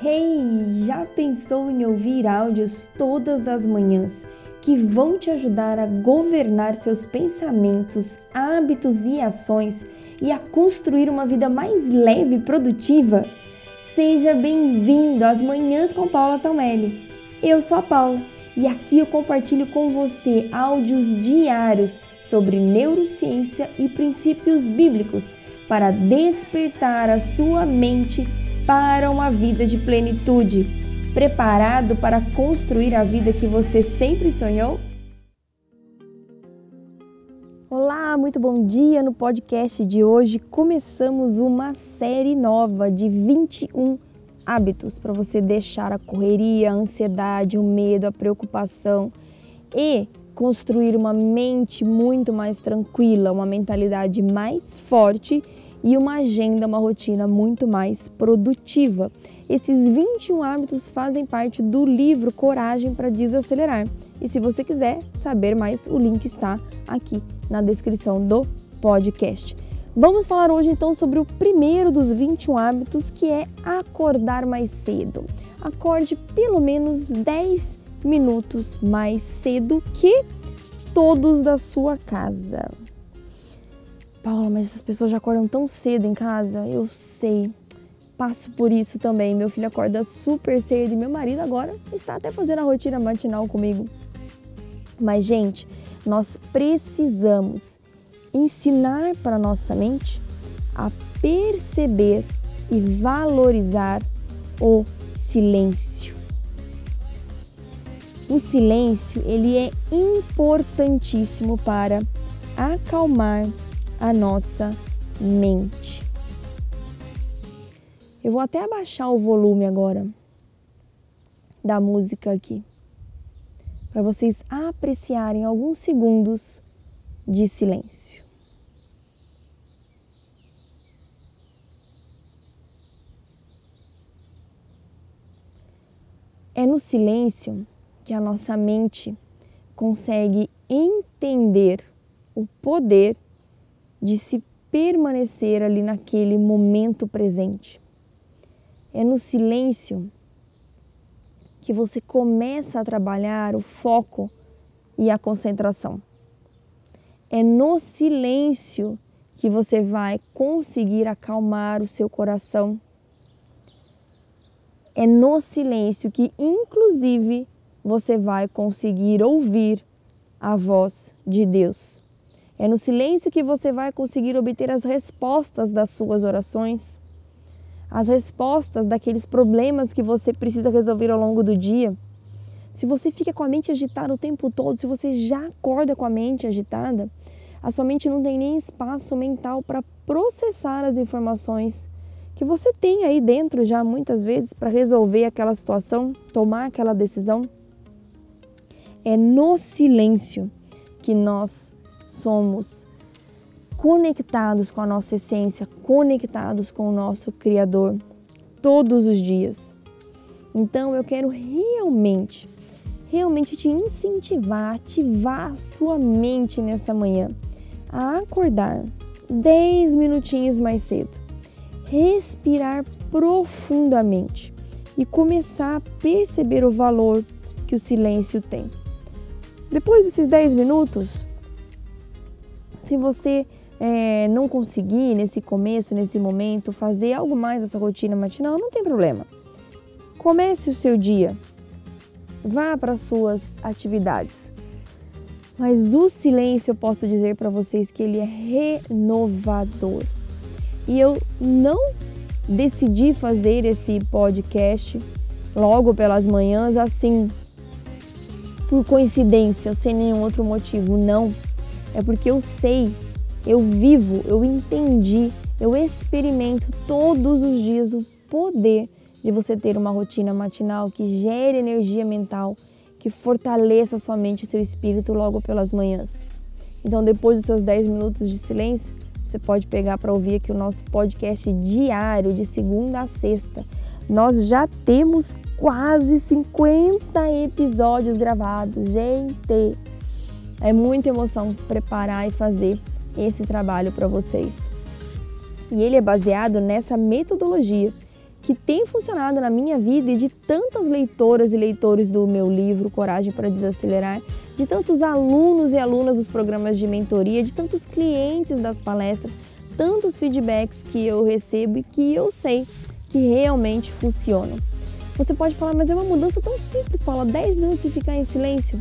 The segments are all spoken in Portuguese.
Hey, já pensou em ouvir áudios todas as manhãs que vão te ajudar a governar seus pensamentos, hábitos e ações e a construir uma vida mais leve e produtiva? Seja bem-vindo às Manhãs com Paula Tomelli. Eu sou a Paula e aqui eu compartilho com você áudios diários sobre neurociência e princípios bíblicos para despertar a sua mente para uma vida de plenitude. Preparado para construir a vida que você sempre sonhou? Olá, muito bom dia! No podcast de hoje começamos uma série nova de 21 hábitos para você deixar a correria, a ansiedade, o medo, a preocupação e construir uma mente muito mais tranquila, uma mentalidade mais forte e uma agenda, uma rotina muito mais produtiva. Esses 21 hábitos fazem parte do livro Coragem para Desacelerar. E se você quiser saber mais, o link está aqui na descrição do podcast. Vamos falar hoje então sobre o primeiro dos 21 hábitos, que é acordar mais cedo. Acorde pelo menos 10 minutos mais cedo que todos da sua casa. Paula, mas essas pessoas já acordam tão cedo em casa? Eu sei. Passo por isso também. Meu filho acorda super cedo e meu marido agora está até fazendo a rotina matinal comigo. Mas, gente, nós precisamos ensinar para nossa mente a perceber e valorizar o silêncio. O silêncio, ele é importantíssimo para acalmar a nossa mente. Eu vou até abaixar o volume agora da música aqui, para vocês apreciarem alguns segundos de silêncio. É no silêncio que a nossa mente consegue entender o poder de se permanecer ali naquele momento presente. É no silêncio que você começa a trabalhar o foco e a concentração. É no silêncio que você vai conseguir acalmar o seu coração. É no silêncio que, inclusive, você vai conseguir ouvir a voz de Deus. É no silêncio que você vai conseguir obter as respostas das suas orações, as respostas daqueles problemas que você precisa resolver ao longo do dia. Se você fica com a mente agitada o tempo todo, se você já acorda com a mente agitada, a sua mente não tem nem espaço mental para processar as informações que você tem aí dentro já muitas vezes para resolver aquela situação, tomar aquela decisão. É no silêncio que nós somos conectados com a nossa essência, conectados com o nosso Criador todos os dias. Então eu quero realmente, realmente te incentivar, ativar a sua mente nessa manhã, a acordar 10 minutinhos mais cedo, respirar profundamente e começar a perceber o valor que o silêncio tem. Depois desses 10 minutos, se você é, não conseguir nesse começo, nesse momento, fazer algo mais da sua rotina matinal, não tem problema. Comece o seu dia, vá para as suas atividades. Mas o silêncio, eu posso dizer para vocês que ele é renovador. E eu não decidi fazer esse podcast logo pelas manhãs assim, por coincidência, sem nenhum outro motivo, não é porque eu sei, eu vivo, eu entendi, eu experimento todos os dias o poder de você ter uma rotina matinal que gere energia mental, que fortaleça sua mente e seu espírito logo pelas manhãs. Então, depois dos seus 10 minutos de silêncio, você pode pegar para ouvir aqui o nosso podcast diário, de segunda a sexta. Nós já temos quase 50 episódios gravados, gente! É muita emoção preparar e fazer esse trabalho para vocês. E ele é baseado nessa metodologia que tem funcionado na minha vida e de tantas leitoras e leitores do meu livro Coragem para Desacelerar, de tantos alunos e alunas dos programas de mentoria, de tantos clientes das palestras, tantos feedbacks que eu recebo e que eu sei que realmente funcionam. Você pode falar, mas é uma mudança tão simples, Paula, 10 minutos e ficar em silêncio.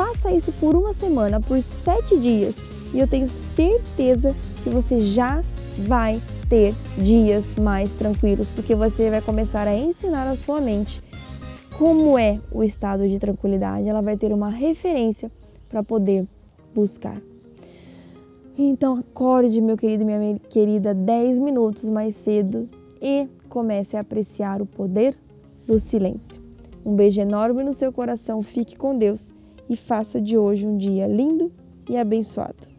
Faça isso por uma semana, por sete dias, e eu tenho certeza que você já vai ter dias mais tranquilos, porque você vai começar a ensinar a sua mente como é o estado de tranquilidade. Ela vai ter uma referência para poder buscar. Então acorde, meu querido e minha querida, 10 minutos mais cedo e comece a apreciar o poder do silêncio. Um beijo enorme no seu coração, fique com Deus e faça de hoje um dia lindo e abençoado.